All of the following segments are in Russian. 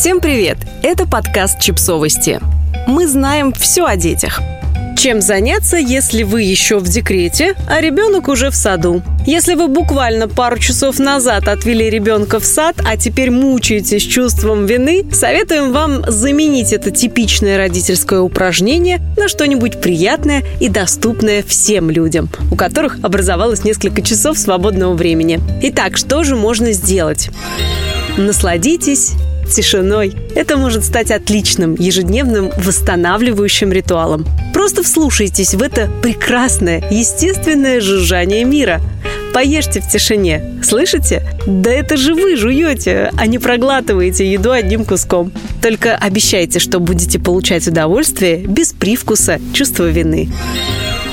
Всем привет! Это подкаст «Чипсовости». Мы знаем все о детях. Чем заняться, если вы еще в декрете, а ребенок уже в саду? Если вы буквально пару часов назад отвели ребенка в сад, а теперь мучаетесь чувством вины, советуем вам заменить это типичное родительское упражнение на что-нибудь приятное и доступное всем людям, у которых образовалось несколько часов свободного времени. Итак, что же можно сделать? Насладитесь тишиной. Это может стать отличным ежедневным восстанавливающим ритуалом. Просто вслушайтесь в это прекрасное, естественное жужжание мира. Поешьте в тишине. Слышите? Да это же вы жуете, а не проглатываете еду одним куском. Только обещайте, что будете получать удовольствие без привкуса чувства вины.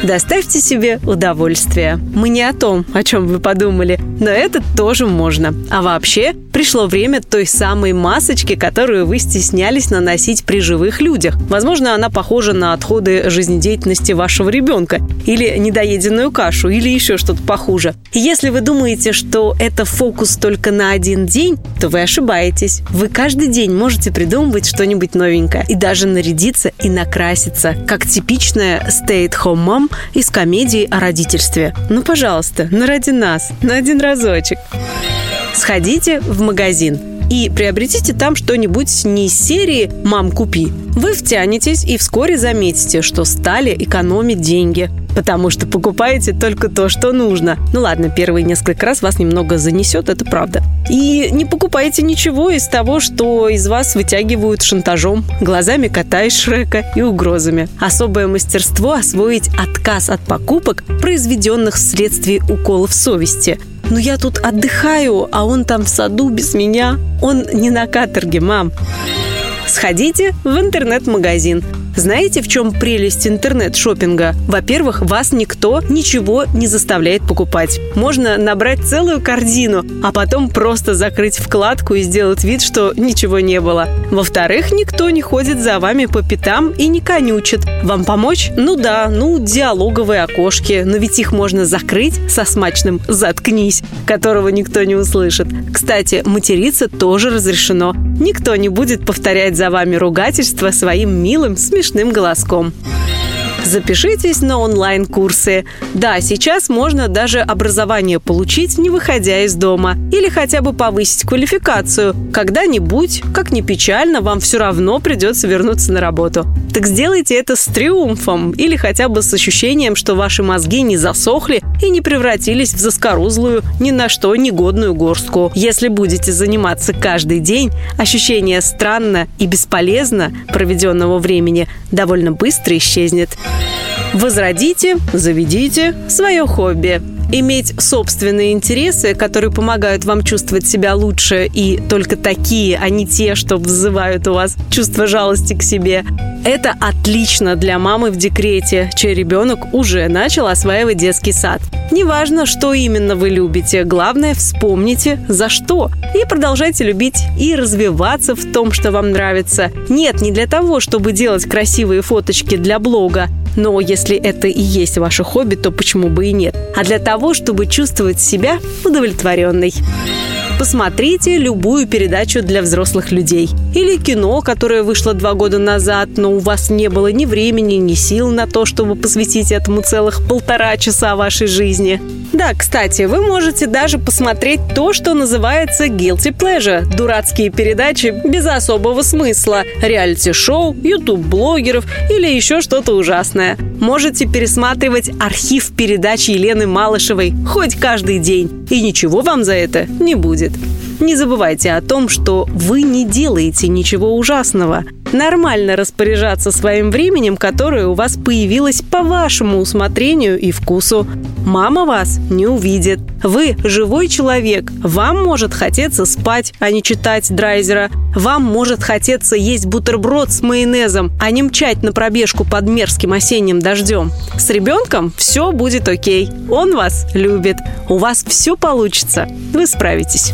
Доставьте себе удовольствие. Мы не о том, о чем вы подумали, но это тоже можно. А вообще, пришло время той самой масочки, которую вы стеснялись наносить при живых людях. Возможно, она похожа на отходы жизнедеятельности вашего ребенка, или недоеденную кашу, или еще что-то похуже. Если вы думаете, что это фокус только на один день, то вы ошибаетесь. Вы каждый день можете придумывать что-нибудь новенькое и даже нарядиться и накраситься, как типичная stay-at-home из комедии о родительстве. Ну, пожалуйста, ну ради нас, на один разочек. Сходите в магазин и приобретите там что-нибудь не из серии «Мам, купи». Вы втянетесь и вскоре заметите, что стали экономить деньги – потому что покупаете только то, что нужно. Ну ладно, первые несколько раз вас немного занесет, это правда. И не покупайте ничего из того, что из вас вытягивают шантажом, глазами кота из Шрека и угрозами. Особое мастерство освоить отказ от покупок, произведенных вследствие уколов совести – ну я тут отдыхаю, а он там в саду без меня. Он не на каторге, мам. Сходите в интернет-магазин. Знаете, в чем прелесть интернет-шопинга? Во-первых, вас никто ничего не заставляет покупать. Можно набрать целую корзину, а потом просто закрыть вкладку и сделать вид, что ничего не было. Во-вторых, никто не ходит за вами по пятам и не конючит. Вам помочь? Ну да, ну диалоговые окошки, но ведь их можно закрыть со смачным «заткнись», которого никто не услышит. Кстати, материться тоже разрешено. Никто не будет повторять за вами ругательство своим милым, смешным голоском. Запишитесь на онлайн-курсы. Да, сейчас можно даже образование получить, не выходя из дома. Или хотя бы повысить квалификацию. Когда-нибудь, как ни печально, вам все равно придется вернуться на работу. Так сделайте это с триумфом или хотя бы с ощущением, что ваши мозги не засохли и не превратились в заскорузлую, ни на что негодную горстку. Если будете заниматься каждый день, ощущение странно и бесполезно проведенного времени довольно быстро исчезнет. Возродите, заведите свое хобби. Иметь собственные интересы, которые помогают вам чувствовать себя лучше, и только такие, а не те, что вызывают у вас чувство жалости к себе, это отлично для мамы в декрете, чей ребенок уже начал осваивать детский сад. Неважно, что именно вы любите, главное вспомните, за что. И продолжайте любить и развиваться в том, что вам нравится. Нет, не для того, чтобы делать красивые фоточки для блога, но если это и есть ваше хобби, то почему бы и нет? А для того, чтобы чувствовать себя удовлетворенной. Посмотрите любую передачу для взрослых людей. Или кино, которое вышло два года назад, но у вас не было ни времени, ни сил на то, чтобы посвятить этому целых полтора часа вашей жизни. Да, кстати, вы можете даже посмотреть то, что называется guilty pleasure – дурацкие передачи без особого смысла, реалити-шоу, ютуб-блогеров или еще что-то ужасное. Можете пересматривать архив передач Елены Малышевой хоть каждый день, и ничего вам за это не будет. Не забывайте о том, что вы не делаете ничего ужасного. Нормально распоряжаться своим временем, которое у вас появилось по вашему усмотрению и вкусу. Мама вас не увидит. Вы живой человек. Вам может хотеться спать, а не читать драйзера. Вам может хотеться есть бутерброд с майонезом, а не мчать на пробежку под мерзким осенним дождем. С ребенком все будет окей. Он вас любит. У вас все получится. Вы справитесь.